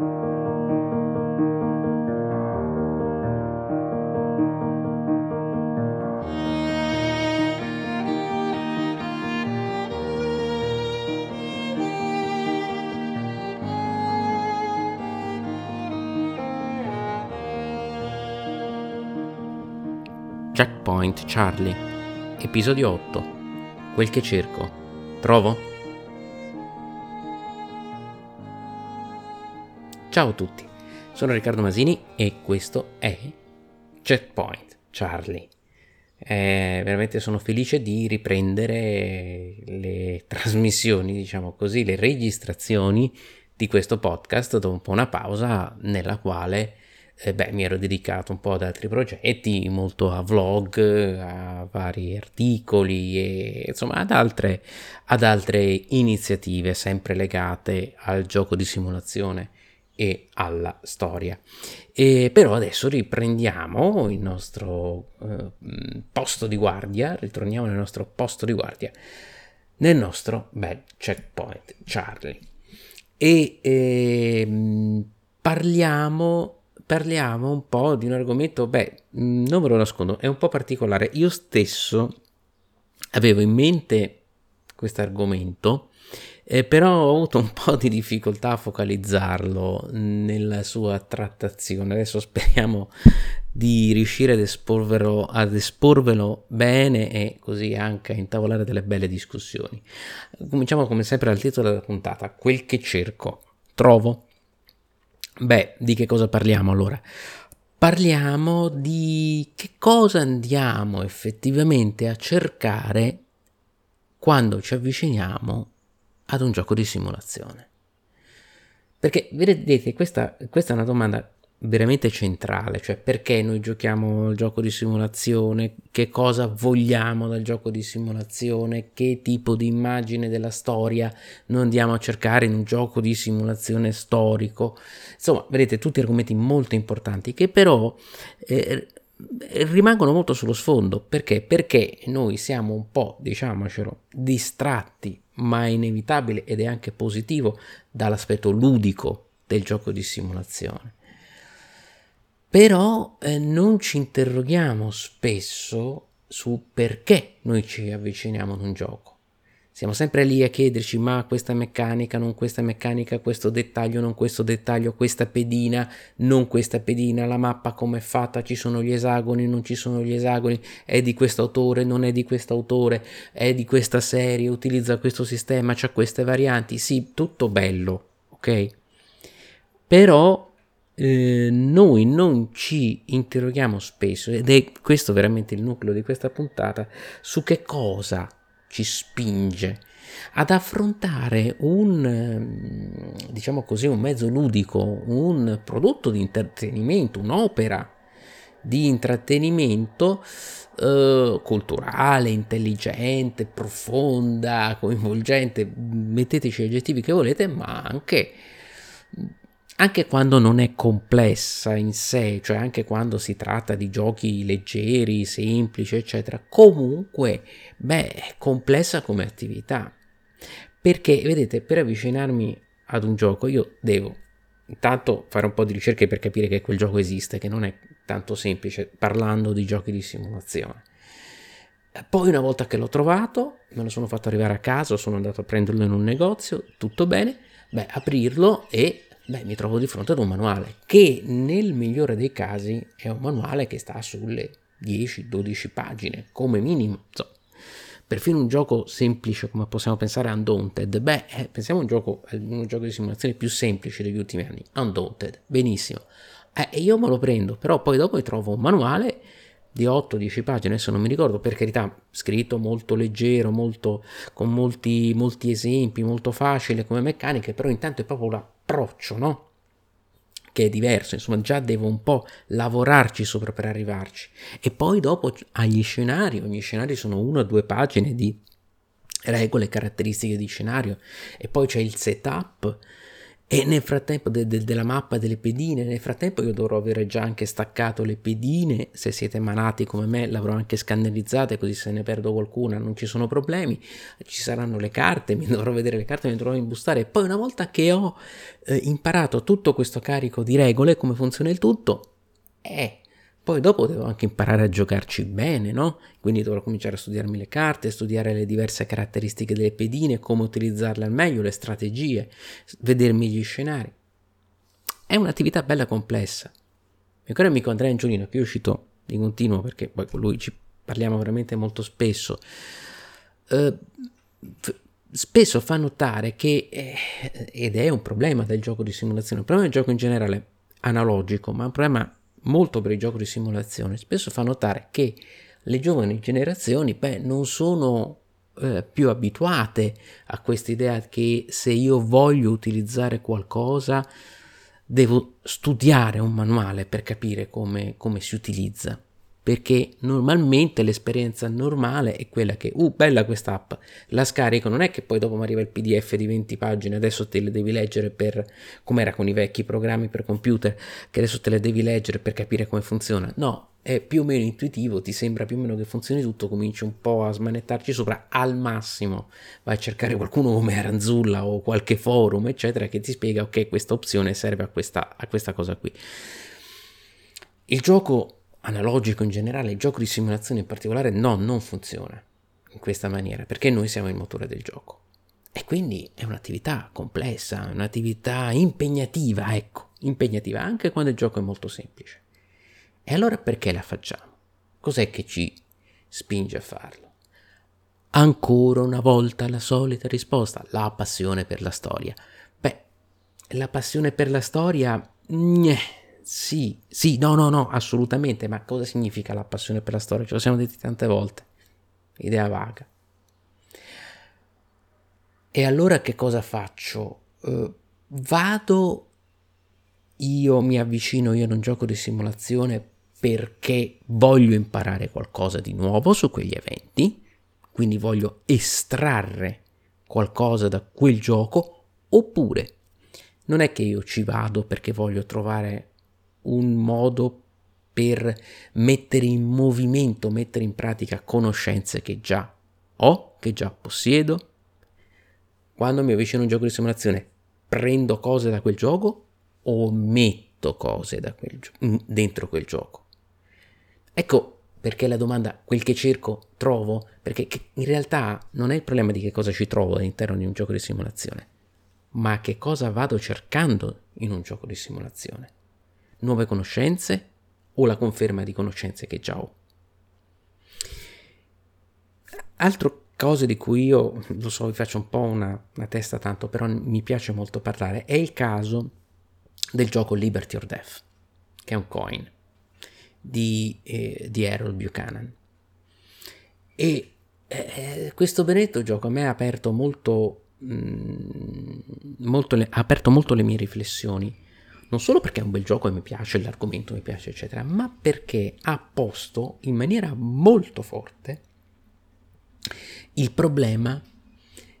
Checkpoint Charlie, episodio 8. Quel che cerco. Trovo? Ciao a tutti, sono Riccardo Masini e questo è Checkpoint Charlie. Eh, veramente sono felice di riprendere le trasmissioni, diciamo così, le registrazioni di questo podcast dopo una pausa nella quale eh, beh, mi ero dedicato un po' ad altri progetti, molto a vlog, a vari articoli e insomma ad altre, ad altre iniziative sempre legate al gioco di simulazione e alla storia. E però adesso riprendiamo il nostro eh, posto di guardia, ritorniamo nel nostro posto di guardia, nel nostro bel checkpoint Charlie. E eh, parliamo parliamo un po' di un argomento, beh, non ve lo nascondo, è un po' particolare. Io stesso avevo in mente questo argomento, eh, però ho avuto un po' di difficoltà a focalizzarlo nella sua trattazione. Adesso speriamo di riuscire ad esporvelo, ad esporvelo bene e così anche a intavolare delle belle discussioni. Cominciamo come sempre dal titolo della puntata, quel che cerco, trovo Beh, di che cosa parliamo allora? Parliamo di che cosa andiamo effettivamente a cercare quando ci avviciniamo ad un gioco di simulazione. Perché vedete, questa, questa è una domanda veramente centrale, cioè perché noi giochiamo il gioco di simulazione, che cosa vogliamo dal gioco di simulazione, che tipo di immagine della storia noi andiamo a cercare in un gioco di simulazione storico. Insomma, vedete, tutti argomenti molto importanti che però eh, rimangono molto sullo sfondo. Perché? Perché noi siamo un po', diciamocelo, distratti, ma è inevitabile ed è anche positivo dall'aspetto ludico del gioco di simulazione però eh, non ci interroghiamo spesso su perché noi ci avviciniamo ad un gioco. Siamo sempre lì a chiederci ma questa meccanica, non questa meccanica, questo dettaglio, non questo dettaglio, questa pedina, non questa pedina, la mappa come è fatta, ci sono gli esagoni, non ci sono gli esagoni, è di questo autore, non è di questo autore, è di questa serie, utilizza questo sistema, c'ha queste varianti, sì, tutto bello, ok? Però eh, noi non ci interroghiamo spesso, ed è questo veramente il nucleo di questa puntata, su che cosa ci spinge ad affrontare un, ehm, diciamo così, un mezzo ludico, un prodotto di intrattenimento, un'opera di intrattenimento eh, culturale, intelligente, profonda, coinvolgente, metteteci gli aggettivi che volete, ma anche anche quando non è complessa in sé, cioè anche quando si tratta di giochi leggeri, semplici, eccetera, comunque, beh, è complessa come attività. Perché, vedete, per avvicinarmi ad un gioco io devo intanto fare un po' di ricerche per capire che quel gioco esiste, che non è tanto semplice parlando di giochi di simulazione. Poi una volta che l'ho trovato, me lo sono fatto arrivare a casa, sono andato a prenderlo in un negozio, tutto bene, beh, aprirlo e beh, mi trovo di fronte ad un manuale che nel migliore dei casi è un manuale che sta sulle 10-12 pagine come minimo. So, perfino un gioco semplice come possiamo pensare a Undaunted, beh, eh, pensiamo a un gioco, un gioco di simulazione più semplice degli ultimi anni, Undaunted, benissimo. Eh, io me lo prendo, però poi dopo trovo un manuale di 8-10 pagine, adesso non mi ricordo, per carità, scritto molto leggero, molto, con molti, molti esempi, molto facile come meccaniche, però intanto è proprio l'approccio, no? Che è diverso, insomma, già devo un po' lavorarci sopra per arrivarci. E poi dopo agli scenari, ogni scenario sono una o due pagine di regole, caratteristiche di scenario, e poi c'è il setup e nel frattempo de, de, della mappa delle pedine, nel frattempo io dovrò avere già anche staccato le pedine, se siete malati come me l'avrò anche scannerizzate così se ne perdo qualcuna non ci sono problemi, ci saranno le carte, mi dovrò vedere le carte, mi dovrò imbustare. E poi una volta che ho eh, imparato tutto questo carico di regole, come funziona il tutto, eh, poi dopo devo anche imparare a giocarci bene, no? Quindi dovrò cominciare a studiarmi le carte, studiare le diverse caratteristiche delle pedine, come utilizzarle al meglio, le strategie, vedermi gli scenari. È un'attività bella complessa. Mio caro amico Andrea Angiolino, che io cito di continuo perché poi con lui ci parliamo veramente molto spesso, eh, f- spesso fa notare che, eh, ed è un problema del gioco di simulazione, un problema del gioco in generale analogico, ma un problema molto per il gioco di simulazione, spesso fa notare che le giovani generazioni beh, non sono eh, più abituate a questa idea che se io voglio utilizzare qualcosa devo studiare un manuale per capire come, come si utilizza perché normalmente l'esperienza normale è quella che, uh, bella questa app, la scarico, non è che poi dopo mi arriva il PDF di 20 pagine, adesso te le devi leggere per, come era con i vecchi programmi per computer, che adesso te le devi leggere per capire come funziona. No, è più o meno intuitivo, ti sembra più o meno che funzioni tutto, cominci un po' a smanettarci sopra, al massimo vai a cercare qualcuno come Aranzulla o qualche forum, eccetera, che ti spiega, ok, questa opzione serve a questa, a questa cosa qui. Il gioco analogico in generale, il gioco di simulazione in particolare, no, non funziona in questa maniera, perché noi siamo il motore del gioco. E quindi è un'attività complessa, un'attività impegnativa, ecco, impegnativa anche quando il gioco è molto semplice. E allora perché la facciamo? Cos'è che ci spinge a farlo? Ancora una volta la solita risposta, la passione per la storia. Beh, la passione per la storia... Gneh, sì, sì, no, no, no, assolutamente, ma cosa significa la passione per la storia? Ce lo siamo detti tante volte. Idea vaga. E allora che cosa faccio? Uh, vado, io mi avvicino, io non gioco di simulazione perché voglio imparare qualcosa di nuovo su quegli eventi, quindi voglio estrarre qualcosa da quel gioco, oppure non è che io ci vado perché voglio trovare un modo per mettere in movimento, mettere in pratica conoscenze che già ho, che già possiedo. Quando mi avvicino a un gioco di simulazione, prendo cose da quel gioco o metto cose quel gio- dentro quel gioco? Ecco perché la domanda quel che cerco trovo, perché in realtà non è il problema di che cosa ci trovo all'interno di un gioco di simulazione, ma che cosa vado cercando in un gioco di simulazione nuove conoscenze o la conferma di conoscenze che già ho. Altre cose di cui io, lo so, vi faccio un po' una, una testa tanto, però mi piace molto parlare, è il caso del gioco Liberty or Death, che è un coin di, eh, di Harold Buchanan. E eh, questo benedetto gioco a me ha aperto molto, mh, mm, molto le, ha aperto molto le mie riflessioni non solo perché è un bel gioco e mi piace, l'argomento mi piace, eccetera, ma perché ha posto in maniera molto forte il problema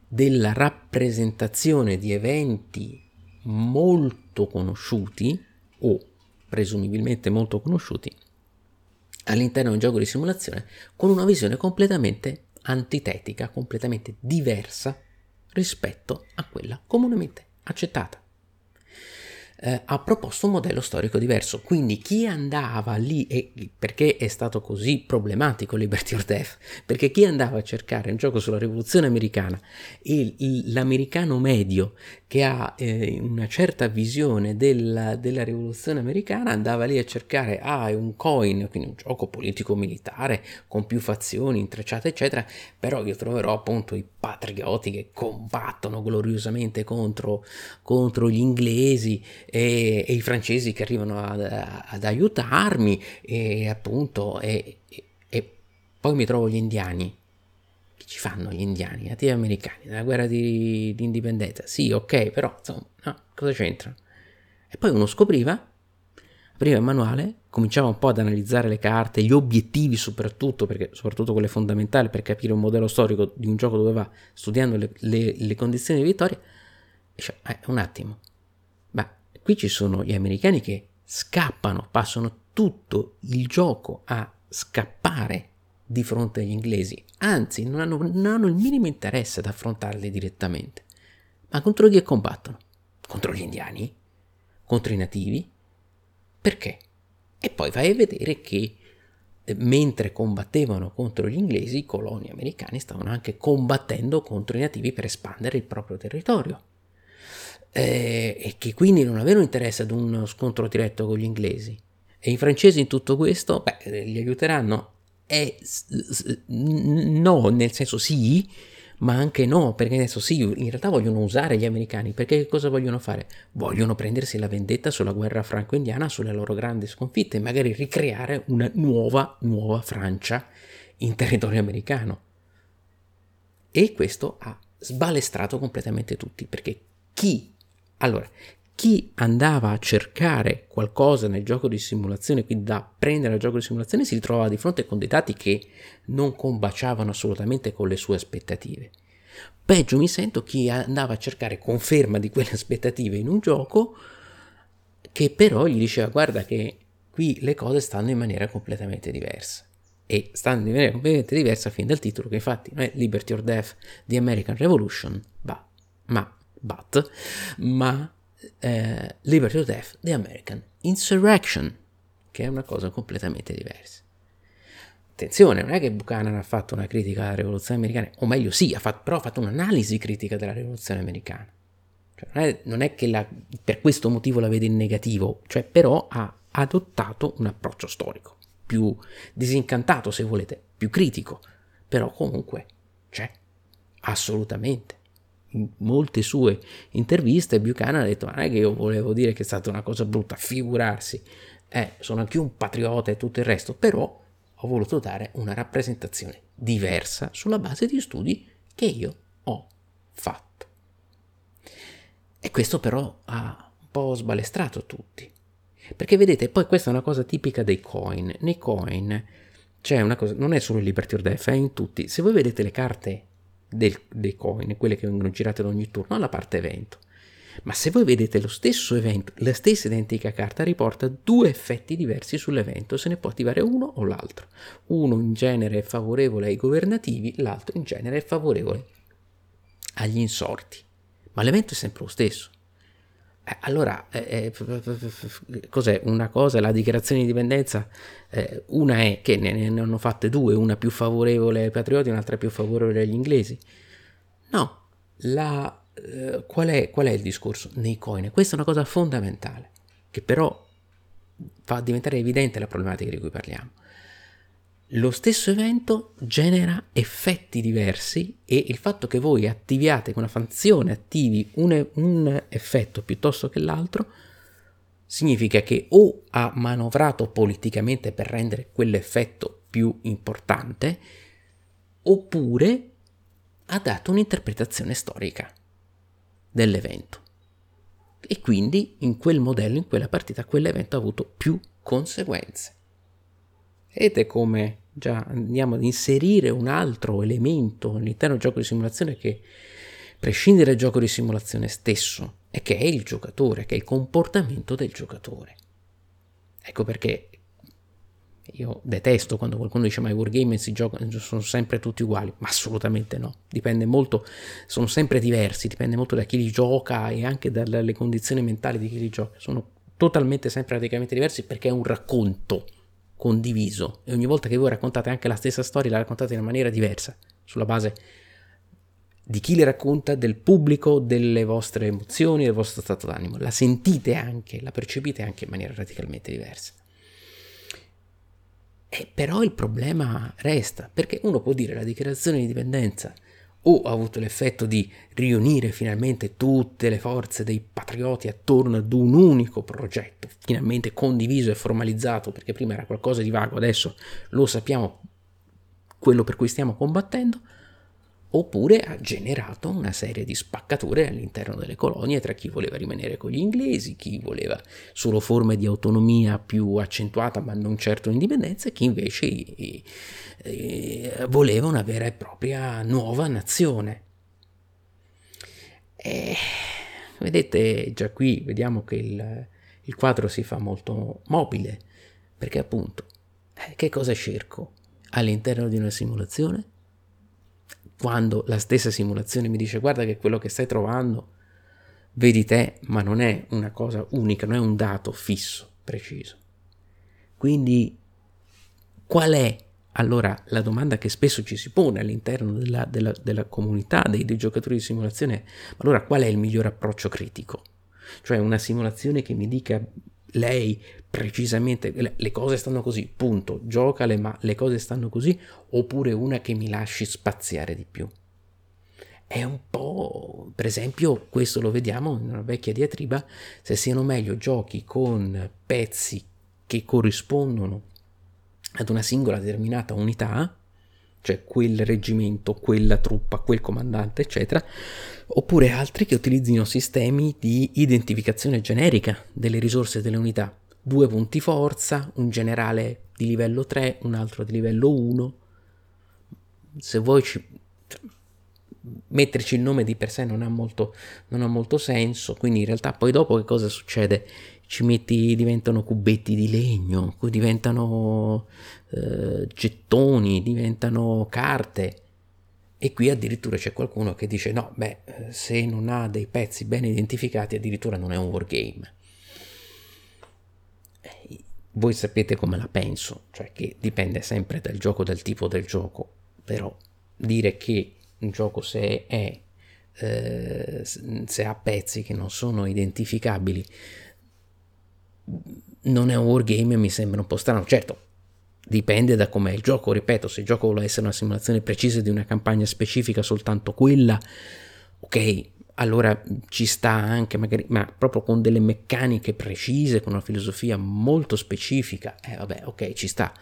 della rappresentazione di eventi molto conosciuti o presumibilmente molto conosciuti all'interno di un gioco di simulazione con una visione completamente antitetica, completamente diversa rispetto a quella comunemente accettata eh, ha proposto un modello storico diverso. Quindi chi andava lì, e perché è stato così problematico Liberty or Death? Perché chi andava a cercare un gioco sulla rivoluzione americana e l'americano medio che ha eh, una certa visione della, della, rivoluzione americana andava lì a cercare ah, un coin, quindi un gioco politico-militare con più fazioni intrecciate, eccetera, però io troverò appunto i patrioti che combattono gloriosamente contro, contro gli inglesi e, e, i francesi che arrivano ad, ad aiutarmi e appunto e, e poi mi trovo gli indiani ci fanno gli indiani, nativi americani, nella guerra di, di indipendenza? Sì, ok, però insomma, no, cosa c'entra? E poi uno scopriva, apriva il manuale, cominciava un po' ad analizzare le carte, gli obiettivi soprattutto, perché soprattutto quelle fondamentali per capire un modello storico di un gioco dove va studiando le, le, le condizioni di vittoria, e dice, eh, un attimo, qui ci sono gli americani che scappano, passano tutto il gioco a scappare di fronte agli inglesi, anzi non hanno, non hanno il minimo interesse ad affrontarli direttamente. Ma contro chi combattono? Contro gli indiani? Contro i nativi? Perché? E poi vai a vedere che eh, mentre combattevano contro gli inglesi, i coloni americani stavano anche combattendo contro i nativi per espandere il proprio territorio. Eh, e che quindi non avevano interesse ad uno scontro diretto con gli inglesi. E i francesi in tutto questo, beh, li aiuteranno? Eh, no, nel senso sì, ma anche no, perché adesso sì, in realtà vogliono usare gli americani, perché cosa vogliono fare? Vogliono prendersi la vendetta sulla guerra franco-indiana, sulle loro grandi sconfitte e magari ricreare una nuova, nuova Francia in territorio americano. E questo ha sbalestrato completamente tutti, perché chi, allora, chi andava a cercare qualcosa nel gioco di simulazione, quindi da prendere il gioco di simulazione, si ritrovava di fronte con dei dati che non combaciavano assolutamente con le sue aspettative. Peggio mi sento chi andava a cercare conferma di quelle aspettative in un gioco che però gli diceva guarda che qui le cose stanno in maniera completamente diversa. E stanno in maniera completamente diversa fin dal titolo che infatti non è Liberty or Death, The American Revolution, ma, but, ma eh, Liberty or Death, The American Insurrection, che è una cosa completamente diversa. Attenzione, non è che Buchanan ha fatto una critica alla rivoluzione americana, o meglio sì, ha fatto, però ha fatto un'analisi critica della rivoluzione americana. Cioè, non, è, non è, che la, per questo motivo la vede in negativo, cioè però ha adottato un approccio storico, più disincantato se volete, più critico, però comunque c'è, assolutamente molte sue interviste Buchanan ha detto non è che io volevo dire che è stata una cosa brutta, figurarsi, eh, sono anche un patriota e tutto il resto, però ho voluto dare una rappresentazione diversa sulla base di studi che io ho fatto. E questo però ha un po' sbalestrato tutti. Perché vedete, poi questa è una cosa tipica dei coin. Nei coin c'è una cosa, non è solo in Liberty or Death, è in tutti. Se voi vedete le carte del, dei coin, quelle che vengono girate ad ogni turno, alla parte evento. Ma se voi vedete lo stesso evento, la stessa identica carta riporta due effetti diversi sull'evento, se ne può attivare uno o l'altro. Uno in genere è favorevole ai governativi, l'altro in genere è favorevole agli insorti. Ma l'evento è sempre lo stesso. Eh, allora, eh, eh, cos'è? Una cosa la dichiarazione di dipendenza, eh, una è che ne, ne, hanno fatte due, una più favorevole ai patrioti un'altra più favorevole agli inglesi. No, la, eh, qual, è, qual è il discorso nei coin? Questa è una cosa fondamentale, che però fa diventare evidente la problematica di cui parliamo lo stesso evento genera effetti diversi e il fatto che voi attiviate con una funzione attivi un, un, effetto piuttosto che l'altro significa che o ha manovrato politicamente per rendere quell'effetto più importante oppure ha dato un'interpretazione storica dell'evento e quindi in quel modello, in quella partita, quell'evento ha avuto più conseguenze. Vedete come già andiamo ad inserire un altro elemento all'interno del gioco di simulazione che prescinde dal gioco di simulazione stesso e che è il giocatore, che è il comportamento del giocatore. Ecco perché io detesto quando qualcuno dice ma i wargame si giocano, sono sempre tutti uguali, ma assolutamente no, dipende molto, sono sempre diversi, dipende molto da chi li gioca e anche dalle condizioni mentali di chi li gioca, sono totalmente sempre radicalmente diversi perché è un racconto condiviso e ogni volta che voi raccontate anche la stessa storia la raccontate in maniera diversa, sulla base di chi le racconta, del pubblico, delle vostre emozioni, del vostro stato d'animo. La sentite anche, la percepite anche in maniera radicalmente diversa. E però il problema resta, perché uno può dire la dichiarazione di dipendenza o ha avuto l'effetto di riunire finalmente tutte le forze dei patrioti attorno ad un unico progetto, finalmente condiviso e formalizzato, perché prima era qualcosa di vago, adesso lo sappiamo quello per cui stiamo combattendo, oppure ha generato una serie di spaccature all'interno delle colonie tra chi voleva rimanere con gli inglesi, chi voleva solo forme di autonomia più accentuata ma non certo indipendenza e chi invece eh, eh, voleva una vera e propria nuova nazione. E vedete già qui, vediamo che il, il quadro si fa molto mobile, perché appunto, eh, che cosa cerco all'interno di una simulazione? Quando la stessa simulazione mi dice guarda che quello che stai trovando vedi te, ma non è una cosa unica, non è un dato fisso, preciso. Quindi qual è allora la domanda che spesso ci si pone all'interno della, della, della comunità dei, dei, giocatori di simulazione allora qual è il miglior approccio critico? Cioè una simulazione che mi dica lei precisamente le, cose stanno così, punto, giocale ma le cose stanno così, oppure una che mi lasci spaziare di più? È un po', per esempio, questo lo vediamo in una vecchia diatriba, se siano meglio giochi con pezzi che corrispondono ad una singola determinata unità, cioè quel reggimento, quella truppa, quel comandante, eccetera, oppure altri che utilizzino sistemi di identificazione generica delle risorse delle unità. Due punti forza, un generale di livello 3, un altro di livello 1. Se vuoi ci... metterci il nome di per sé non ha, molto, non ha molto senso, quindi in realtà poi dopo che cosa succede? ci metti, diventano cubetti di legno, diventano eh, gettoni, diventano carte. E qui addirittura c'è qualcuno che dice no, beh, se non ha dei pezzi ben identificati addirittura non è un wargame. Voi sapete come la penso, cioè che dipende sempre dal gioco, dal tipo del gioco, però dire che un gioco se è eh, se ha pezzi che non sono identificabili non è un wargame mi sembra un po' strano. Certo, dipende da com'è il gioco, ripeto, se il gioco vuole essere una simulazione precisa di una campagna specifica, soltanto quella, ok, allora ci sta anche magari, ma proprio con delle meccaniche precise, con una filosofia molto specifica, eh vabbè, ok, ci sta,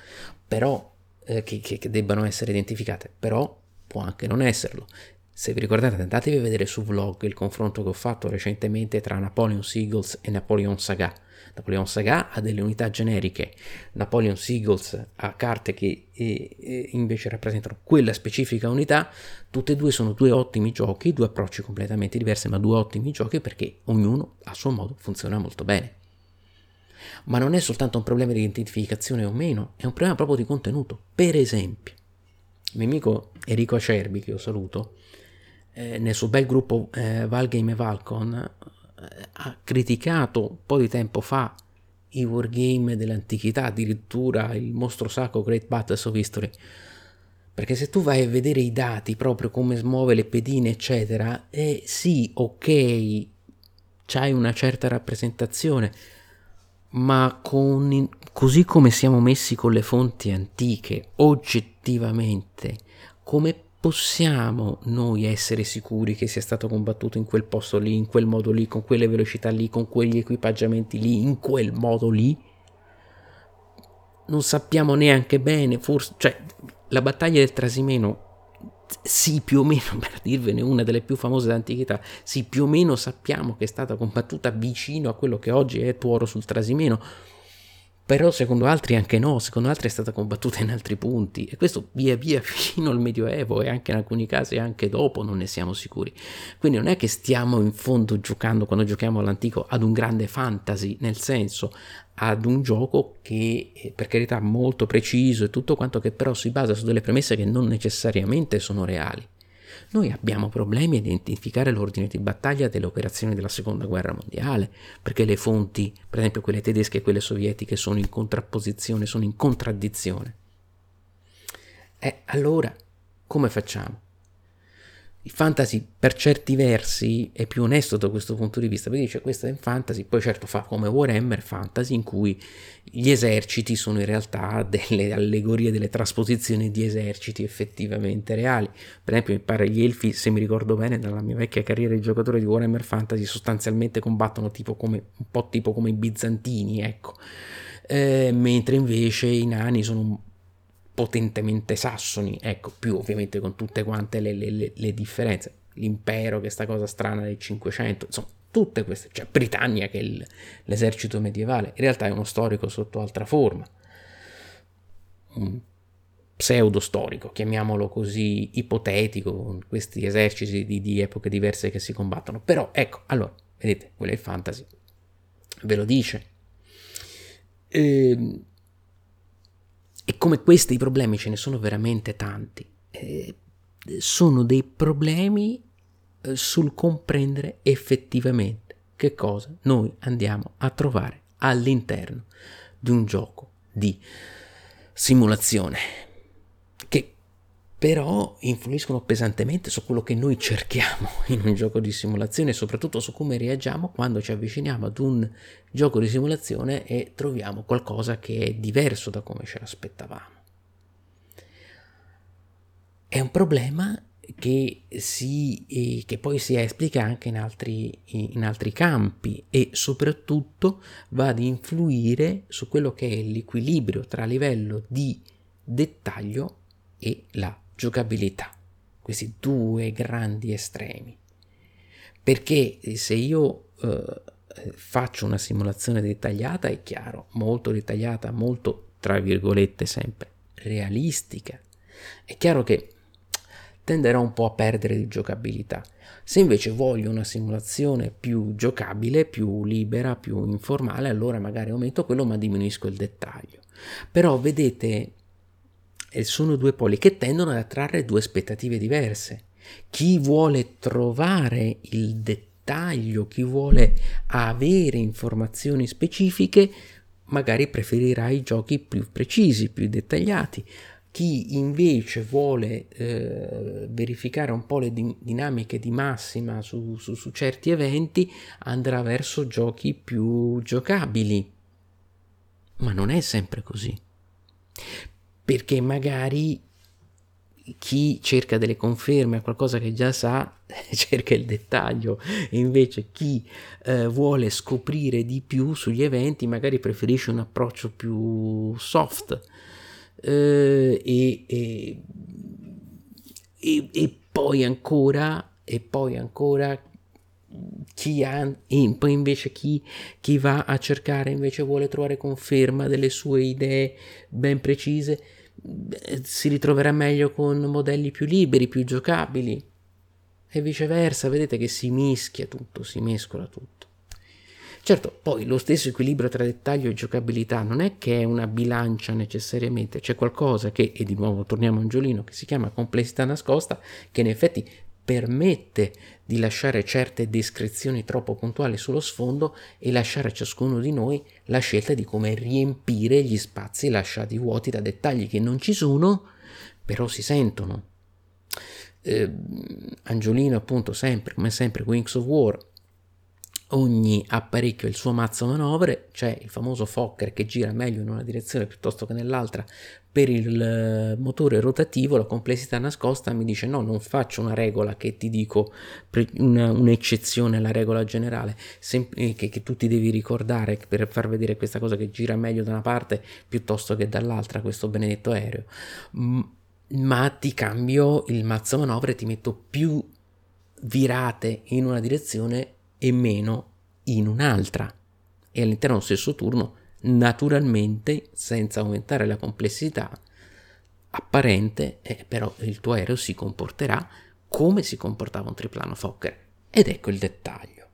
però eh, che, che, che debbano essere identificate, però può anche non esserlo. Se vi ricordate, andatevi a vedere su vlog il confronto che ho fatto recentemente tra Napoleon Seagulls e Napoleon Saga Napoleon Saga ha delle unità generiche, Napoleon Seagulls ha carte che eh, eh, invece rappresentano quella specifica unità, tutte e due sono due ottimi giochi, due approcci completamente diversi, ma due ottimi giochi perché ognuno a suo modo funziona molto bene. Ma non è soltanto un problema di identificazione o meno, è un problema proprio di contenuto. Per esempio, il mio amico Enrico Acerbi, che io saluto, eh, nel suo bel gruppo eh, Valgame e Valcon ha criticato un po' di tempo fa i wargame dell'antichità, addirittura il mostro sacro Great Battles of History. Perché se tu vai a vedere i dati, proprio come smuove le pedine, eccetera, eh, sì, ok, c'hai una certa rappresentazione, ma con, così come siamo messi con le fonti antiche, oggettivamente, come possiamo noi essere sicuri che sia stato combattuto in quel posto lì, in quel modo lì, con quelle velocità lì, con quegli equipaggiamenti lì, in quel modo lì? Non sappiamo neanche bene, forse, cioè, la battaglia del Trasimeno, sì, più o meno, per dirvene una delle più famose d'antichità, sì, più o meno sappiamo che è stata combattuta vicino a quello che oggi è Tuoro sul Trasimeno, però secondo altri anche no, secondo altri è stata combattuta in altri punti e questo via via fino al Medioevo e anche in alcuni casi anche dopo non ne siamo sicuri. Quindi non è che stiamo in fondo giocando quando giochiamo all'antico ad un grande fantasy, nel senso ad un gioco che è per carità molto preciso e tutto quanto che però si basa su delle premesse che non necessariamente sono reali. Noi abbiamo problemi a identificare l'ordine di battaglia delle operazioni della seconda guerra mondiale, perché le fonti, per esempio quelle tedesche e quelle sovietiche, sono in contrapposizione, sono in contraddizione. E allora, come facciamo? Il fantasy per certi versi è più onesto da questo punto di vista, perché dice questo è un fantasy, poi certo fa come Warhammer fantasy in cui gli eserciti sono in realtà delle allegorie, delle trasposizioni di eserciti effettivamente reali. Per esempio mi pare gli elfi, se mi ricordo bene dalla mia vecchia carriera di giocatore di Warhammer fantasy, sostanzialmente combattono tipo come, un po' tipo come i bizantini, ecco. Eh, mentre invece i nani sono potentemente sassoni, ecco, più ovviamente con tutte quante le, le, le differenze, l'impero che sta cosa strana del 500, insomma, tutte queste, cioè Britannia che è il, l'esercito medievale, in realtà è uno storico sotto altra forma, un pseudo storico, chiamiamolo così, ipotetico, con questi eserciti di, di epoche diverse che si combattono, però ecco, allora, Vedete, quello è il fantasy, ve lo dice. Ehm, e come questi problemi ce ne sono veramente tanti. E sono dei problemi eh, sul comprendere effettivamente che cosa noi andiamo a trovare all'interno di un gioco di simulazione che però influiscono pesantemente su quello che noi cerchiamo in un gioco di simulazione e soprattutto su come reagiamo quando ci avviciniamo ad un gioco di simulazione e troviamo qualcosa che è diverso da come ce l'aspettavamo. È un problema che, si, eh, che poi si esplica anche in altri, in altri campi e soprattutto va ad influire su quello che è l'equilibrio tra livello di dettaglio e la giocabilità, questi due grandi estremi. Perché se io eh, faccio una simulazione dettagliata, è chiaro, molto dettagliata, molto, tra virgolette, sempre realistica, è chiaro che tenderò un po' a perdere di giocabilità. Se invece voglio una simulazione più giocabile, più libera, più informale, allora magari aumento quello ma diminuisco il dettaglio. Però vedete, sono due poli che tendono ad attrarre due aspettative diverse. Chi vuole trovare il dettaglio, chi vuole avere informazioni specifiche, magari preferirà i giochi più precisi, più dettagliati chi invece vuole eh, verificare un po' le di- dinamiche di massima su, su, su certi eventi andrà verso giochi più giocabili. Ma non è sempre così. Perché magari chi cerca delle conferme a qualcosa che già sa cerca il dettaglio. E invece chi eh, vuole scoprire di più sugli eventi magari preferisce un approccio più soft eh, e, e, e, e, poi ancora e poi ancora chi ha poi invece chi, chi va a cercare invece vuole trovare conferma delle sue idee ben precise si ritroverà meglio con modelli più liberi, più giocabili e viceversa, vedete che si mischia tutto, si mescola tutto. Certo, poi lo stesso equilibrio tra dettaglio e giocabilità non è che è una bilancia necessariamente, c'è qualcosa che, e di nuovo torniamo a Angiolino, che si chiama complessità nascosta, che in effetti permette di lasciare certe descrizioni troppo puntuali sullo sfondo e lasciare a ciascuno di noi la scelta di come riempire gli spazi lasciati vuoti da dettagli che non ci sono, però si sentono. Eh, Angiolino appunto sempre, come sempre, Wings of War ogni apparecchio ha il suo mazzo manovre, c'è il famoso Fokker che gira meglio in una direzione piuttosto che nell'altra per il eh, motore rotativo, la complessità nascosta mi dice no, non faccio una regola che ti dico una, un'eccezione alla regola generale, sem- eh, che, che tu ti devi ricordare per far vedere questa cosa che gira meglio da una parte piuttosto che dall'altra, questo benedetto aereo. ma ti cambio il mazzo manovre e ti metto più virate in una direzione e meno in un'altra. E all'interno dello stesso turno naturalmente senza aumentare la complessità apparente eh, però il tuo aereo si comporterà come si comportava un triplano Fokker. Ed ecco il dettaglio.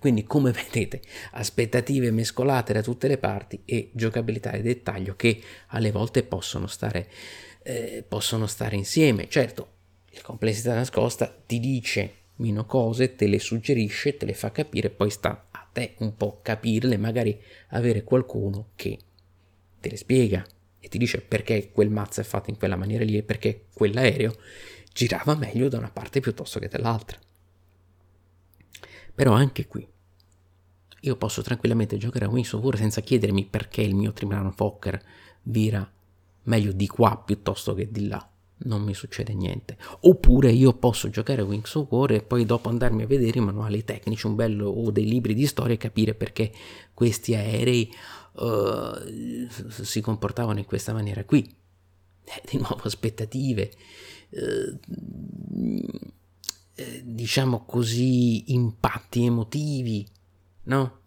Quindi come vedete aspettative mescolate da tutte le parti e giocabilità e dettaglio che alle volte possono stare, eh, possono stare insieme. Certo la complessità nascosta ti dice meno cose, te le suggerisce, te le fa capire, poi sta a te un po' capirle, magari avere qualcuno che te le spiega e ti dice perché quel mazzo è fatto in quella maniera lì e perché quell'aereo girava meglio da una parte piuttosto che dall'altra. Però anche qui io posso tranquillamente giocare a Wings of War senza chiedermi perché il mio Trimano Fokker vira meglio di qua piuttosto che di là non mi succede niente. Oppure io posso giocare a Wings of War e poi dopo andarmi a vedere i manuali tecnici, bello o dei libri di storia e capire perché questi aerei uh, si comportavano in questa maniera qui. Eh, di nuovo aspettative, uh, eh, diciamo così, impatti emotivi, no?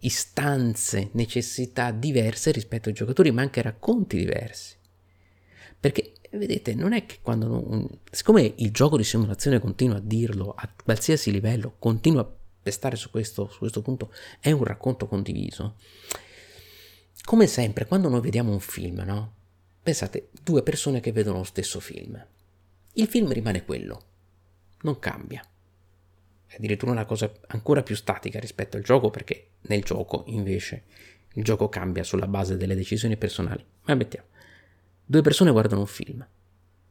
istanze, necessità diverse rispetto ai giocatori, ma anche racconti diversi. Perché vedete, non è che quando... Non, siccome il gioco di simulazione continua a dirlo a qualsiasi livello, continua per stare su questo, su questo punto, è un racconto condiviso. Come sempre, quando noi vediamo un film, no? Pensate, due persone che vedono lo stesso film. Il film rimane quello, non cambia. È addirittura una cosa ancora più statica rispetto al gioco, perché nel gioco, invece, il gioco cambia sulla base delle decisioni personali. Ma mettiamo, due persone guardano un film.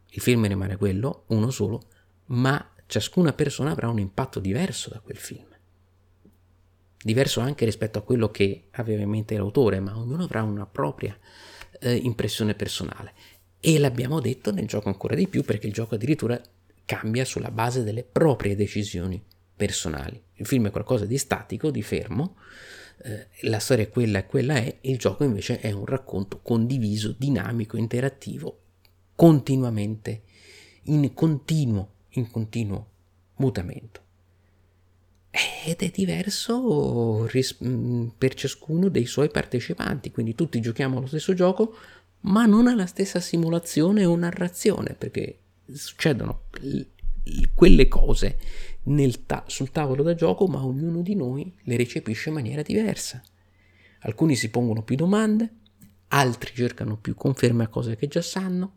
Il film rimane quello, uno solo, ma ciascuna persona avrà un impatto diverso da quel film. Diverso anche rispetto a quello che aveva in mente l'autore, ma ognuno avrà una propria eh, impressione personale. E l'abbiamo detto nel gioco ancora di più perché il gioco addirittura cambia sulla base delle proprie decisioni personali. Il film è qualcosa di statico, di fermo, eh, la storia è quella e quella è, il gioco invece è un racconto condiviso, dinamico, interattivo, continuamente, in continuo, in continuo mutamento. Ed è diverso ris- mm, per ciascuno dei suoi partecipanti, quindi tutti giochiamo allo stesso gioco, ma non alla stessa simulazione o narrazione, perché succedono quelle cose ta- sul tavolo da gioco, ma ognuno di noi le recepisce in maniera diversa. Alcuni si pongono più domande, altri cercano più conferme a cose che già sanno,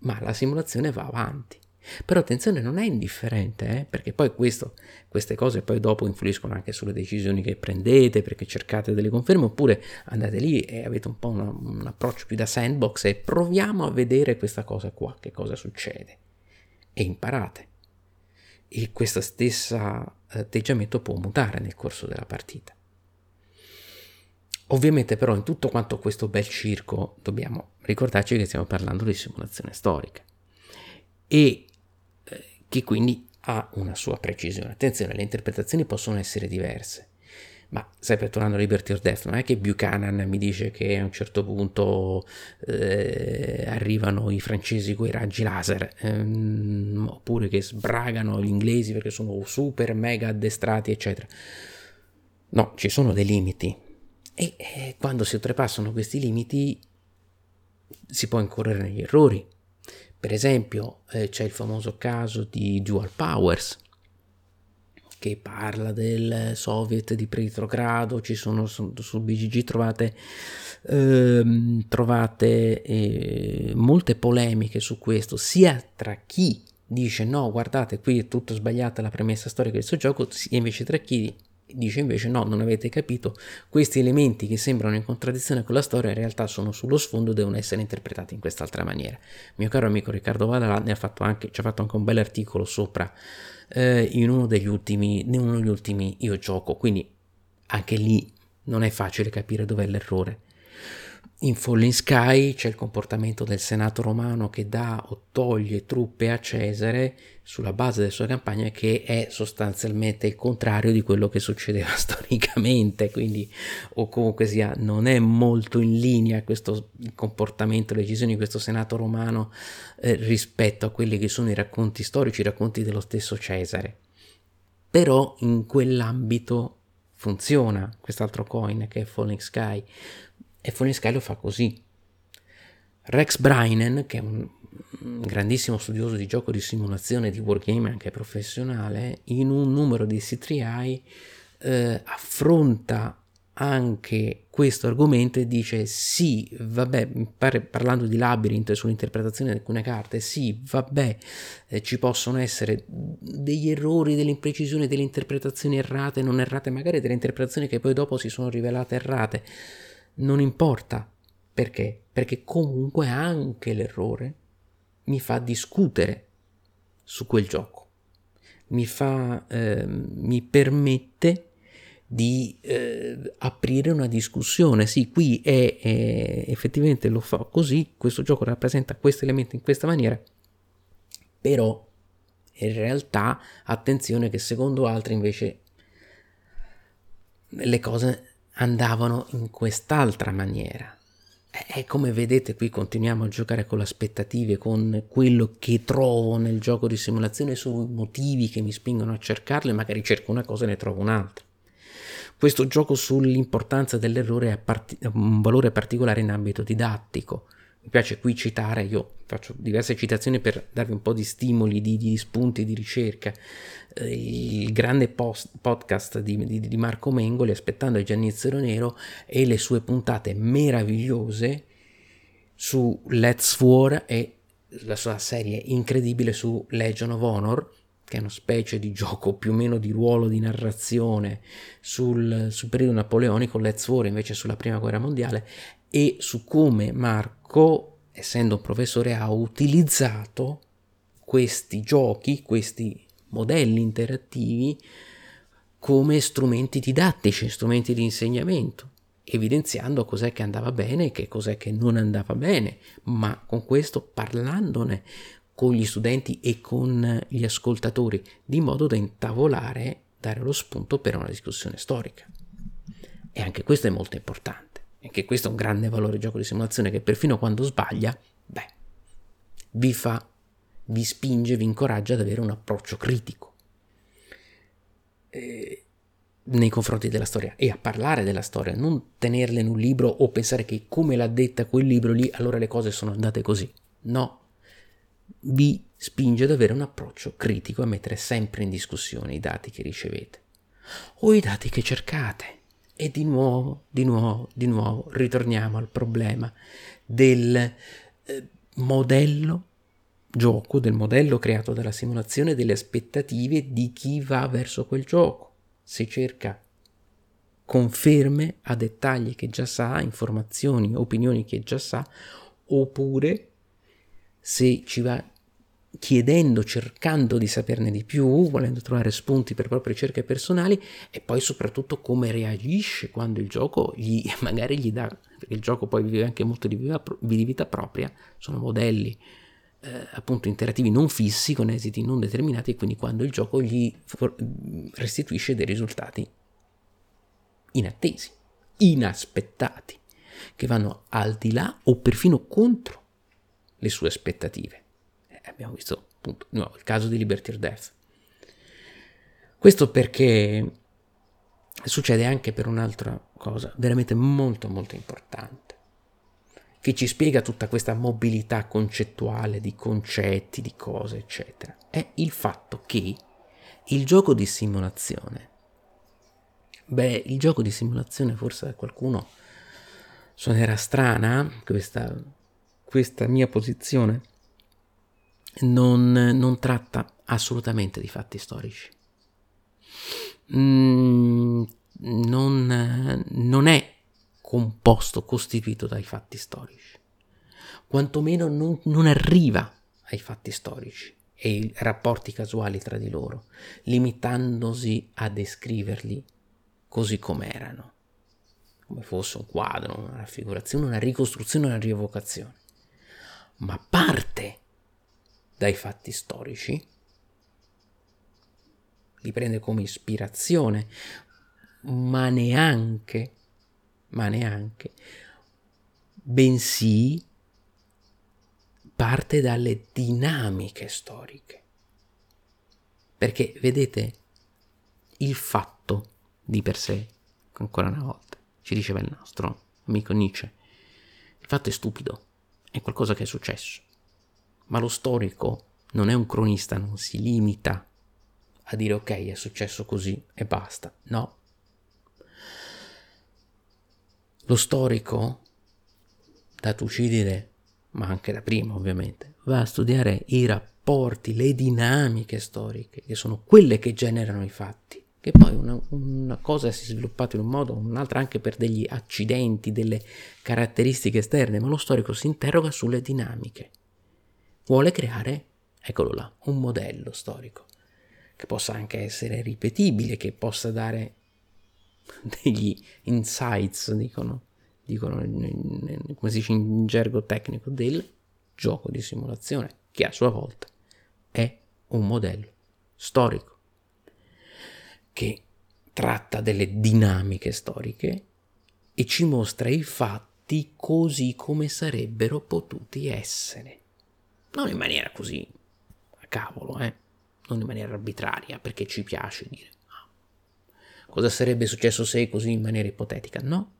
ma la simulazione va avanti. Però attenzione, non è indifferente, eh? perché poi questo, queste cose poi dopo influiscono anche sulle decisioni che prendete, perché cercate delle conferme, oppure andate lì e avete un po' una, un approccio più da sandbox e proviamo a vedere questa cosa qua, che cosa succede. E imparate. E questo stesso atteggiamento può mutare nel corso della partita. Ovviamente però in tutto quanto questo bel circo dobbiamo ricordarci che stiamo parlando di simulazione storica e eh, che quindi ha una sua precisione. Attenzione, le interpretazioni possono essere diverse. Ma sempre tornando a Liberty or Death, non è che Buchanan mi dice che a un certo punto eh, arrivano i francesi con i raggi laser, ehm, oppure che sbragano gli inglesi perché sono super mega addestrati, eccetera. No, ci sono dei limiti. E eh, quando si oltrepassano questi limiti si può incorrere negli errori. Per esempio eh, c'è il famoso caso di Dual Powers che parla del soviet di pre-retrogrado, ci sono su, su BGG trovate, ehm, trovate eh, molte polemiche su questo, sia tra chi dice no guardate qui è tutto sbagliata la premessa storica del suo gioco, sia invece tra chi dice invece no, non avete capito, questi elementi che sembrano in contraddizione con la storia in realtà sono sullo sfondo, devono essere interpretati in quest'altra maniera. Mio caro amico Riccardo Vadala ne ha fatto anche, ci ha fatto anche un bel articolo sopra eh, in uno degli ultimi, in uno degli ultimi io gioco, quindi anche lì non è facile capire dov'è l'errore. In Falling Sky c'è il comportamento del Senato romano che dà o toglie truppe a Cesare sulla base delle sue campagne che è sostanzialmente il contrario di quello che succedeva storicamente, quindi o comunque sia non è molto in linea questo comportamento, le decisioni di questo Senato romano eh, rispetto a quelli che sono i racconti storici, i racconti dello stesso Cesare. Però in quell'ambito funziona quest'altro coin che è Falling Sky e Sky lo fa così. Rex Brynen, che è un grandissimo studioso di gioco di simulazione di wargame anche professionale, in un numero di C3I eh, affronta anche questo argomento e dice sì, vabbè, par- parlando di labyrinth sull'interpretazione di alcune carte, sì, vabbè, eh, ci possono essere degli errori, delle imprecisioni, delle interpretazioni errate, non errate, magari delle interpretazioni che poi dopo si sono rivelate errate non importa. Perché? Perché comunque anche l'errore mi fa discutere su quel gioco, mi, fa, eh, mi permette di eh, aprire una discussione. Sì, qui è, è, effettivamente lo fa così, questo gioco rappresenta questo elemento in questa maniera, però in realtà attenzione che secondo altri invece le cose andavano in quest'altra maniera. E come vedete qui continuiamo a giocare con le aspettative, con quello che trovo nel gioco di simulazione, sui motivi che mi spingono a cercarlo e magari cerco una cosa e ne trovo un'altra. Questo gioco sull'importanza dell'errore ha part- un valore particolare in ambito didattico, mi piace qui citare, io faccio diverse citazioni per darvi un po' di stimoli, di, di spunti di ricerca, eh, il grande post, podcast di, di, di, Marco Mengoli, Aspettando il Giannizzero Nero, e le sue puntate meravigliose su Let's War e la sua serie incredibile su Legion of Honor, che è una specie di gioco più o meno di ruolo di narrazione sul, sul periodo napoleonico, Let's War invece sulla prima guerra mondiale, e su come Marco, essendo un professore, ha utilizzato questi giochi, questi modelli interattivi come strumenti didattici, strumenti di insegnamento, evidenziando cos'è che andava bene e che cos'è che non andava bene, ma con questo parlandone con gli studenti e con gli ascoltatori, di modo da intavolare, dare lo spunto per una discussione storica. E anche questo è molto importante. E che questo è un grande valore gioco di simulazione che perfino quando sbaglia, beh, vi fa, vi spinge, vi incoraggia ad avere un approccio critico. Eh, nei confronti della storia e a parlare della storia, non tenerla in un libro o pensare che come l'ha detta quel libro lì, allora le cose sono andate così. No, vi spinge ad avere un approccio critico, a mettere sempre in discussione i dati che ricevete o i dati che cercate e di nuovo, di nuovo, di nuovo ritorniamo al problema del eh, modello gioco, del modello creato dalla simulazione, delle aspettative di chi va verso quel gioco. Se cerca conferme a dettagli che già sa, informazioni, opinioni che già sa, oppure se ci va chiedendo, cercando di saperne di più, volendo trovare spunti per proprie ricerche personali e poi soprattutto come reagisce quando il gioco gli, magari gli dà, perché il gioco poi vive anche molto di vita, di vita propria, sono modelli eh, appunto interattivi non fissi con esiti non determinati e quindi quando il gioco gli restituisce dei risultati inattesi, inaspettati, che vanno al di là o perfino contro le sue aspettative abbiamo visto appunto no, il caso di Liberty or Death. Questo perché succede anche per un'altra cosa veramente molto molto importante, che ci spiega tutta questa mobilità concettuale di concetti, di cose, eccetera. È il fatto che il gioco di simulazione, beh, il gioco di simulazione forse a qualcuno suonerà strana questa, questa mia posizione, non, non tratta assolutamente di fatti storici. Mm, non, non è composto, costituito dai fatti storici, quantomeno non, non arriva ai fatti storici e ai rapporti casuali tra di loro, limitandosi a descriverli così com'erano, come fosse un quadro, una raffigurazione, una ricostruzione, una rievocazione, ma parte dai fatti storici, li prende come ispirazione, ma neanche, ma neanche, bensì parte dalle dinamiche storiche. Perché, vedete, il fatto di per sé, ancora una volta, ci diceva il nostro amico Nietzsche, il fatto è stupido, è qualcosa che è successo. Ma lo storico non è un cronista, non si limita a dire ok, è successo così e basta. No. Lo storico, da Tucidide, ma anche da prima ovviamente, va a studiare i rapporti, le dinamiche storiche, che sono quelle che generano i fatti. Che poi una, una cosa si è sviluppata in un modo, un'altra anche per degli accidenti, delle caratteristiche esterne, ma lo storico si interroga sulle dinamiche vuole creare, eccolo là, un modello storico che possa anche essere ripetibile, che possa dare degli insights, dicono, dicono come si dice in gergo tecnico, del gioco di simulazione, che a sua volta è un modello storico che tratta delle dinamiche storiche e ci mostra i fatti così come sarebbero potuti essere non in maniera così a cavolo, eh? non in maniera arbitraria, perché ci piace dire ah, cosa sarebbe successo se così in maniera ipotetica, no.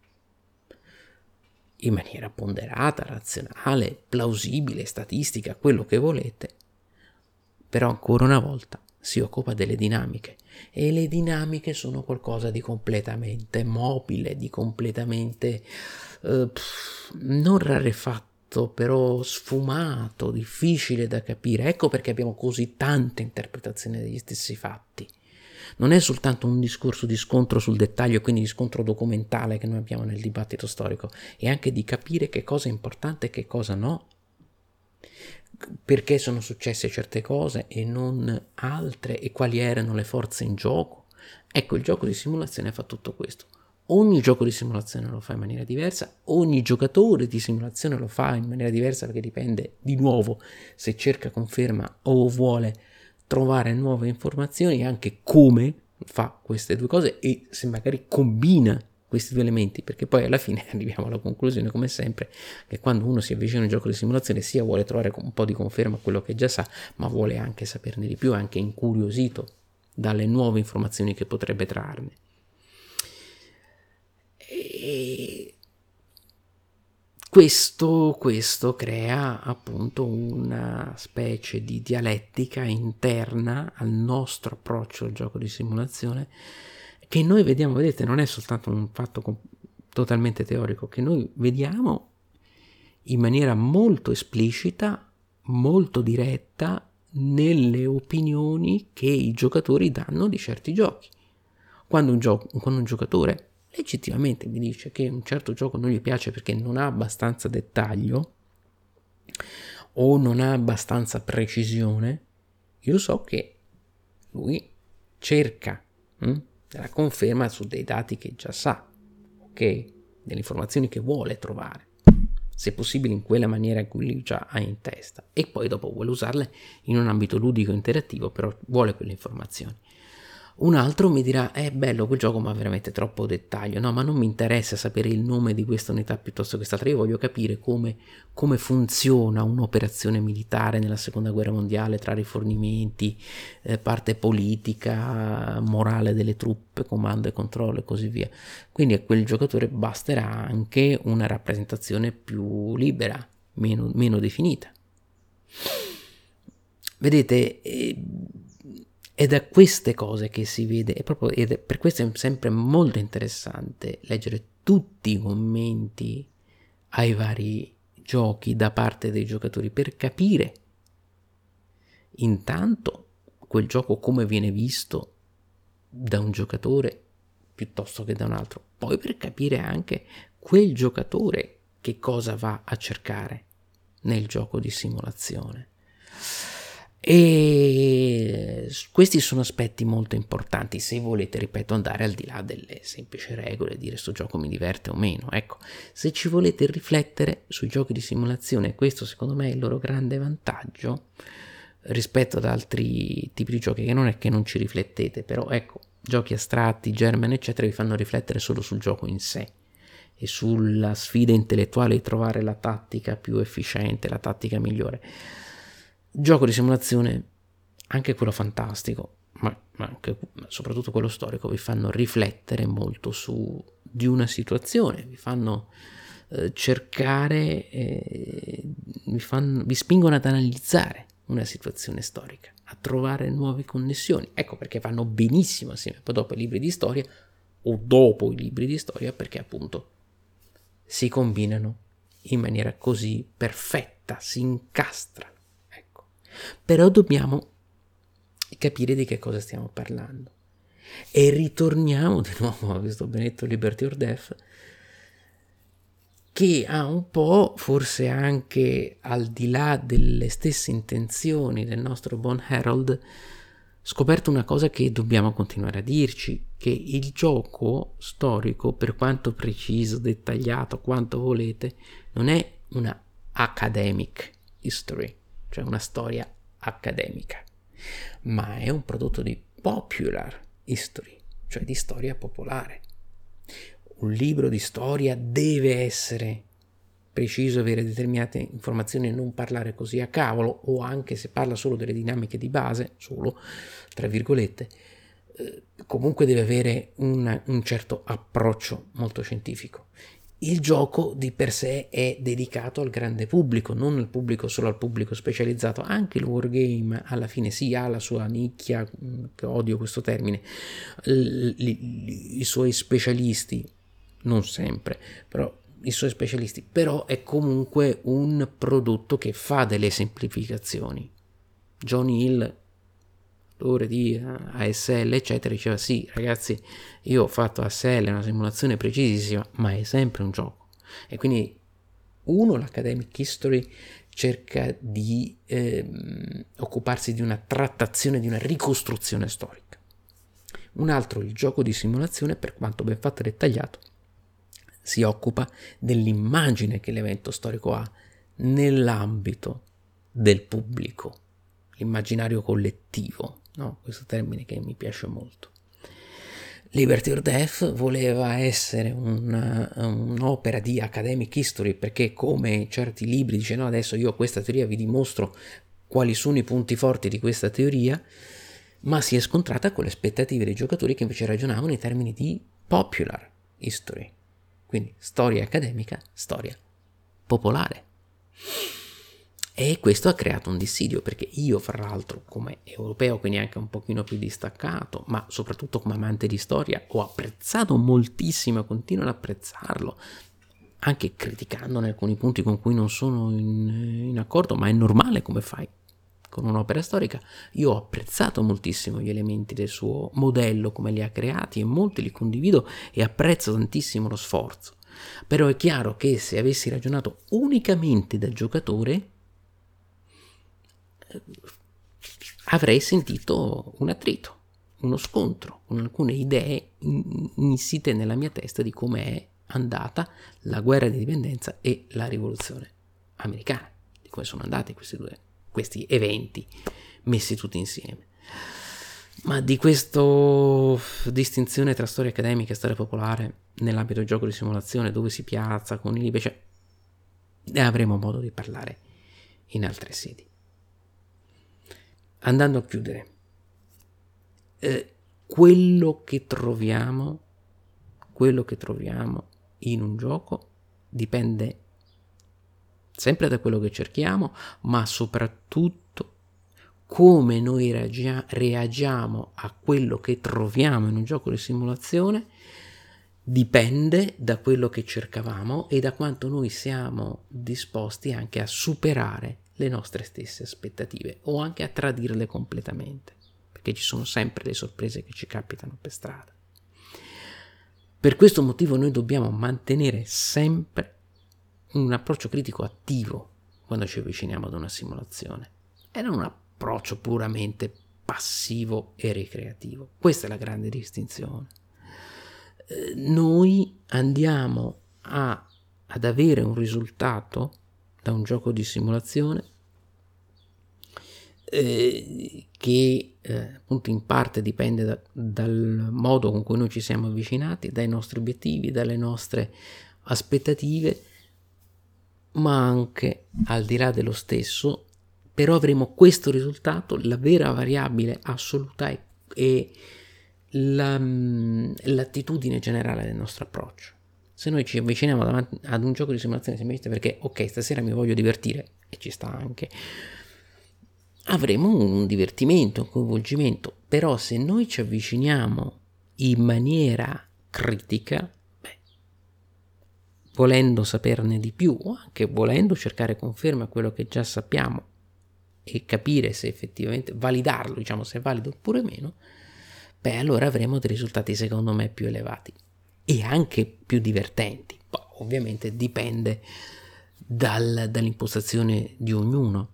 in maniera ponderata, razionale, plausibile, statistica, quello che volete, però ancora una volta si occupa delle dinamiche e le dinamiche sono qualcosa di completamente mobile, di completamente eh, pff, non rarefatto, però sfumato, difficile da capire. Ecco perché abbiamo così tante interpretazioni degli stessi fatti. Non è soltanto un discorso di scontro sul dettaglio, quindi di scontro documentale che noi abbiamo nel dibattito storico, è anche di capire che cosa è importante e che cosa no, perché sono successe certe cose e non altre e quali erano le forze in gioco. Ecco, il gioco di simulazione fa tutto questo. Ogni gioco di simulazione lo fa in maniera diversa, ogni giocatore di simulazione lo fa in maniera diversa perché dipende di nuovo se cerca conferma o vuole trovare nuove informazioni, anche come fa queste due cose e se magari combina questi due elementi, perché poi alla fine arriviamo alla conclusione, come sempre, che quando uno si avvicina a un gioco di simulazione sia vuole trovare un po' di conferma a quello che già sa, ma vuole anche saperne di più, anche incuriosito dalle nuove informazioni che potrebbe trarne. Questo, questo crea appunto una specie di dialettica interna al nostro approccio al gioco di simulazione che noi vediamo, vedete, non è soltanto un fatto com- totalmente teorico, che noi vediamo in maniera molto esplicita, molto diretta nelle opinioni che i giocatori danno di certi giochi. Quando un, gio- quando un giocatore legittimamente mi dice che un certo gioco non gli piace perché non ha abbastanza dettaglio o non ha abbastanza precisione, io so che lui cerca hm, la conferma su dei dati che già sa, ok? Delle informazioni che vuole trovare, se possibile in quella maniera in cui lui già ha in testa, e poi dopo vuole usarle in un ambito ludico interattivo, però vuole quelle informazioni. Un altro mi dirà, è bello quel gioco ma veramente troppo dettaglio, no ma non mi interessa sapere il nome di questa unità piuttosto che quest'altra, io voglio capire come, come funziona un'operazione militare nella seconda guerra mondiale tra rifornimenti, eh, parte politica, morale delle truppe, comando e controllo e così via. Quindi a quel giocatore basterà anche una rappresentazione più libera, meno, meno definita. Vedete, eh, è da queste cose che si vede, e proprio, ed è, per questo è sempre molto interessante leggere tutti i commenti ai vari giochi da parte dei giocatori per capire intanto quel gioco come viene visto da un giocatore piuttosto che da un altro, poi per capire anche quel giocatore che cosa va a cercare nel gioco di simulazione. E questi sono aspetti molto importanti se volete, ripeto, andare al di là delle semplici regole, dire sto gioco mi diverte o meno. Ecco, se ci volete riflettere sui giochi di simulazione, questo secondo me è il loro grande vantaggio rispetto ad altri tipi di giochi che non è che non ci riflettete, però ecco, giochi astratti, German, eccetera, vi fanno riflettere solo sul gioco in sé e sulla sfida intellettuale di trovare la tattica più efficiente, la tattica migliore Gioco di simulazione, anche quello fantastico, ma, ma anche, soprattutto quello storico, vi fanno riflettere molto su di una situazione, vi fanno eh, cercare, eh, vi, fanno, vi spingono ad analizzare una situazione storica, a trovare nuove connessioni. Ecco perché vanno benissimo assieme poi dopo i libri di storia o dopo i libri di storia perché appunto si combinano in maniera così perfetta, si incastrano. Però dobbiamo capire di che cosa stiamo parlando. E ritorniamo di nuovo a questo benedetto Liberty or Death, che ha un po', forse anche al di là delle stesse intenzioni del nostro buon Harold, scoperto una cosa che dobbiamo continuare a dirci, che il gioco storico, per quanto preciso, dettagliato, quanto volete, non è una academic history, cioè una storia accademica, ma è un prodotto di popular history, cioè di storia popolare. Un libro di storia deve essere preciso, avere determinate informazioni e non parlare così a cavolo, o anche se parla solo delle dinamiche di base, solo, tra virgolette, eh, comunque deve avere una, un certo approccio molto scientifico. Il gioco di per sé è dedicato al grande pubblico, non al pubblico solo al pubblico specializzato, anche il wargame alla fine sì ha la sua nicchia, odio questo termine, i, i, i suoi specialisti, non sempre, però i suoi specialisti, però è comunque un prodotto che fa delle semplificazioni. John Hill ore di eh, ASL, eccetera, diceva sì, ragazzi, io ho fatto ASL, una simulazione precisissima, ma è sempre un gioco. E quindi uno, l'Academic History cerca di ehm, occuparsi di una trattazione, di una ricostruzione storica. Un altro, il gioco di simulazione, per quanto ben fatto e dettagliato, si occupa dell'immagine che l'evento storico ha nell'ambito del pubblico, l'immaginario collettivo no? questo termine che mi piace molto. Liberty or Death voleva essere una, un'opera di academic history perché come certi libri dice no adesso io questa teoria vi dimostro quali sono i punti forti di questa teoria, ma si è scontrata con le aspettative dei giocatori che invece ragionavano in termini di popular history, quindi storia accademica, storia popolare. E questo ha creato un dissidio perché io, fra l'altro, come europeo, quindi anche un pochino più distaccato, ma soprattutto come amante di storia, ho apprezzato moltissimo e continuo ad apprezzarlo, anche criticandone alcuni punti con cui non sono in, in accordo, ma è normale come fai con un'opera storica. Io ho apprezzato moltissimo gli elementi del suo modello, come li ha creati, e molti li condivido e apprezzo tantissimo lo sforzo. Però è chiaro che se avessi ragionato unicamente da giocatore, avrei sentito un attrito, uno scontro con alcune idee insite nella mia testa di come è andata la guerra di indipendenza e la rivoluzione americana, di come sono andati questi due questi eventi messi tutti insieme. Ma di questa distinzione tra storia accademica e storia popolare nell'ambito del gioco di simulazione, dove si piazza con i libri, cioè, ne avremo modo di parlare in altre sedi andando a chiudere, eh, quello che troviamo, quello che troviamo in un gioco dipende sempre da quello che cerchiamo, ma soprattutto come noi reagia- reagiamo a quello che troviamo in un gioco di simulazione dipende da quello che cercavamo e da quanto noi siamo disposti anche a superare le nostre stesse aspettative o anche a tradirle completamente, perché ci sono sempre le sorprese che ci capitano per strada. Per questo motivo noi dobbiamo mantenere sempre un approccio critico attivo quando ci avviciniamo ad una simulazione e non un approccio puramente passivo e ricreativo. Questa è la grande distinzione. Eh, noi andiamo a, ad avere un risultato da un gioco di simulazione eh, che eh, appunto in parte dipende da, dal modo con cui noi ci siamo avvicinati, dai nostri obiettivi, dalle nostre aspettative, ma anche al di là dello stesso, però avremo questo risultato, la vera variabile assoluta è, è la, mm, l'attitudine generale del nostro approccio. Se noi ci avviciniamo davanti ad un gioco di simulazione semplicemente perché ok, stasera mi voglio divertire, e ci sta anche, avremo un divertimento, un coinvolgimento, però se noi ci avviciniamo in maniera critica, volendo saperne di più anche volendo cercare conferma a quello che già sappiamo e capire se effettivamente validarlo, diciamo se è valido oppure meno, beh allora avremo dei risultati secondo me più elevati e anche più divertenti. Poi, ovviamente dipende dal, dall'impostazione di ognuno.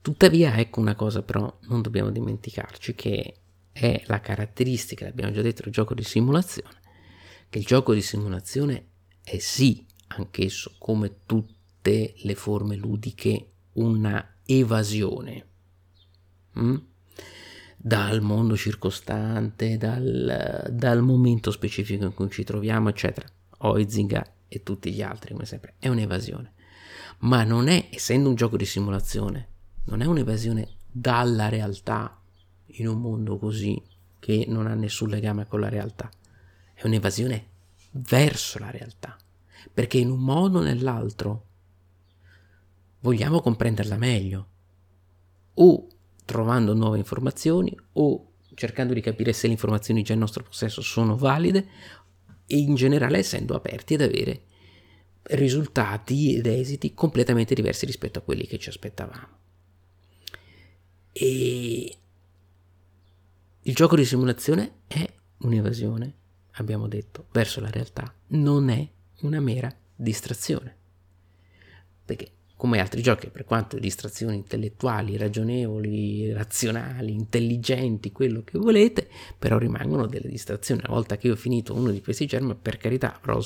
Tuttavia, ecco una cosa però non dobbiamo dimenticarci che è la caratteristica, l'abbiamo già detto, del gioco di simulazione, che il gioco di simulazione è sì, anch'esso, come tutte le forme ludiche, una evasione. Mm? Dal mondo circostante, dal, dal, momento specifico in cui ci troviamo, eccetera. Oizinga e tutti gli altri, come sempre, è un'evasione. Ma non è, essendo un gioco di simulazione, non è un'evasione dalla realtà in un mondo così che non ha nessun legame con la realtà. È un'evasione verso la realtà. perché in un modo o nell'altro vogliamo comprenderla meglio, o trovando nuove informazioni o cercando di capire se le informazioni già in nostro possesso sono valide e in generale essendo aperti ad avere risultati ed esiti completamente diversi rispetto a quelli che ci aspettavamo. E il gioco di simulazione è un'evasione, abbiamo detto, verso la realtà, non è una mera distrazione. Perché come altri giochi, per quanto distrazioni intellettuali, ragionevoli, razionali, intelligenti, quello che volete, però rimangono delle distrazioni. Una volta che io ho finito uno di questi germi, per carità, avrò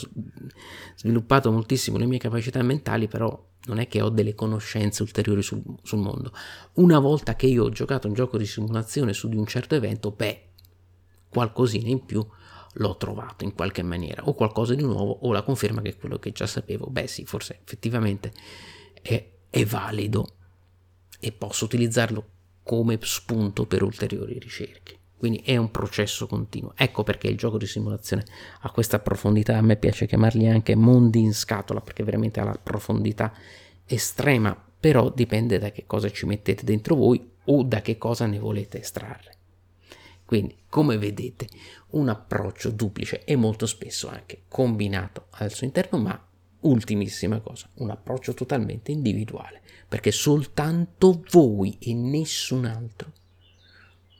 sviluppato moltissimo le mie capacità mentali, però non è che ho delle conoscenze ulteriori sul, sul mondo. Una volta che io ho giocato un gioco di simulazione su di un certo evento, beh, qualcosina in più l'ho trovato in qualche maniera, o qualcosa di nuovo, o la conferma che quello che già sapevo, beh sì, forse effettivamente è, è valido e posso utilizzarlo come spunto per ulteriori ricerche. Quindi è un processo continuo. Ecco perché il gioco di simulazione ha questa profondità. A me piace chiamarli anche mondi in scatola perché veramente ha la profondità estrema, però dipende da che cosa ci mettete dentro voi o da che cosa ne volete estrarre. Quindi, come vedete, un approccio duplice e molto spesso anche combinato al suo interno, ma ultimissima cosa, un approccio totalmente individuale, perché soltanto voi e nessun altro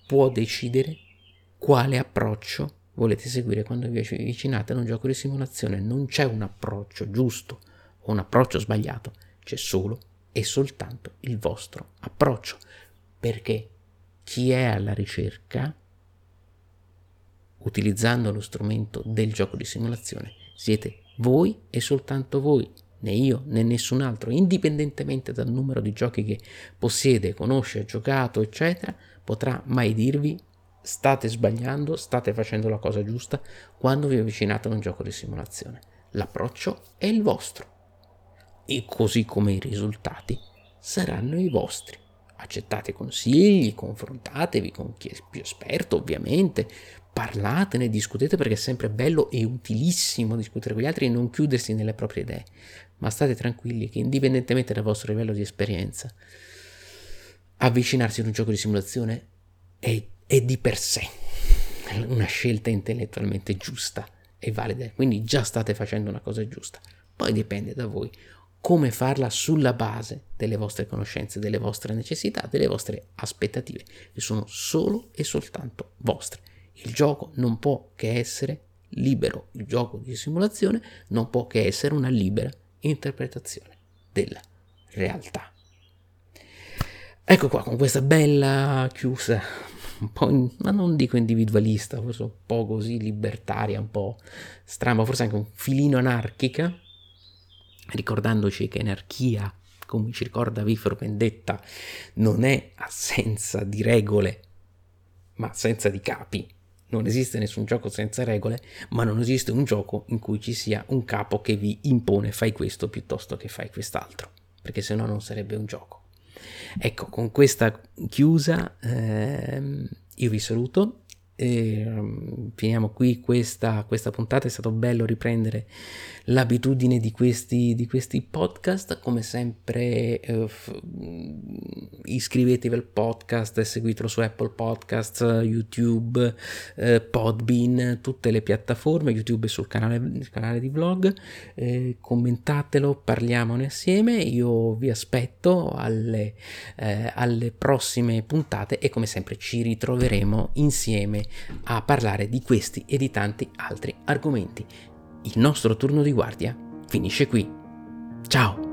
può decidere quale approccio volete seguire quando vi avvicinate ad un gioco di simulazione. Non c'è un approccio giusto o un approccio sbagliato, c'è solo e soltanto il vostro approccio, perché chi è alla ricerca, utilizzando lo strumento del gioco di simulazione, siete voi e soltanto voi, né io né nessun altro, indipendentemente dal numero di giochi che possiede, conosce, ha giocato, eccetera, potrà mai dirvi state sbagliando, state facendo la cosa giusta quando vi avvicinate a un gioco di simulazione. L'approccio è il vostro e così come i risultati saranno i vostri. Accettate consigli, confrontatevi con chi è più esperto, ovviamente, parlatene, discutete perché è sempre bello e utilissimo discutere con gli altri e non chiudersi nelle proprie idee. Ma state tranquilli che indipendentemente dal vostro livello di esperienza, avvicinarsi ad un gioco di simulazione è, è di per sé una scelta intellettualmente giusta e valida. Quindi già state facendo una cosa giusta. Poi dipende da voi come farla sulla base delle vostre conoscenze, delle vostre necessità, delle vostre aspettative, che sono solo e soltanto vostre. Il gioco non può che essere libero, il gioco di simulazione non può che essere una libera interpretazione della realtà. Ecco qua, con questa bella chiusa, un po', ma non dico individualista, forse un po' così libertaria, un po' strana, forse anche un filino anarchica, ricordandoci che anarchia, come ci ricorda Vifro Vendetta, non è assenza di regole, ma assenza di capi. Non esiste nessun gioco senza regole, ma non esiste un gioco in cui ci sia un capo che vi impone fai questo piuttosto che fai quest'altro, perché se no non sarebbe un gioco. Ecco, con questa chiusa ehm, io vi saluto e um, finiamo qui questa, questa, puntata. È stato bello riprendere l'abitudine di questi, di questi podcast. Come sempre, eh, f- iscrivetevi al podcast, e seguitelo su Apple Podcasts, YouTube, eh, Podbean, tutte le piattaforme. YouTube sul canale, canale di vlog. Eh, commentatelo, parliamone assieme. Io vi aspetto alle, eh, alle prossime puntate e come sempre ci ritroveremo insieme a parlare di questi e di tanti altri argomenti. Il nostro turno di guardia finisce qui. Ciao!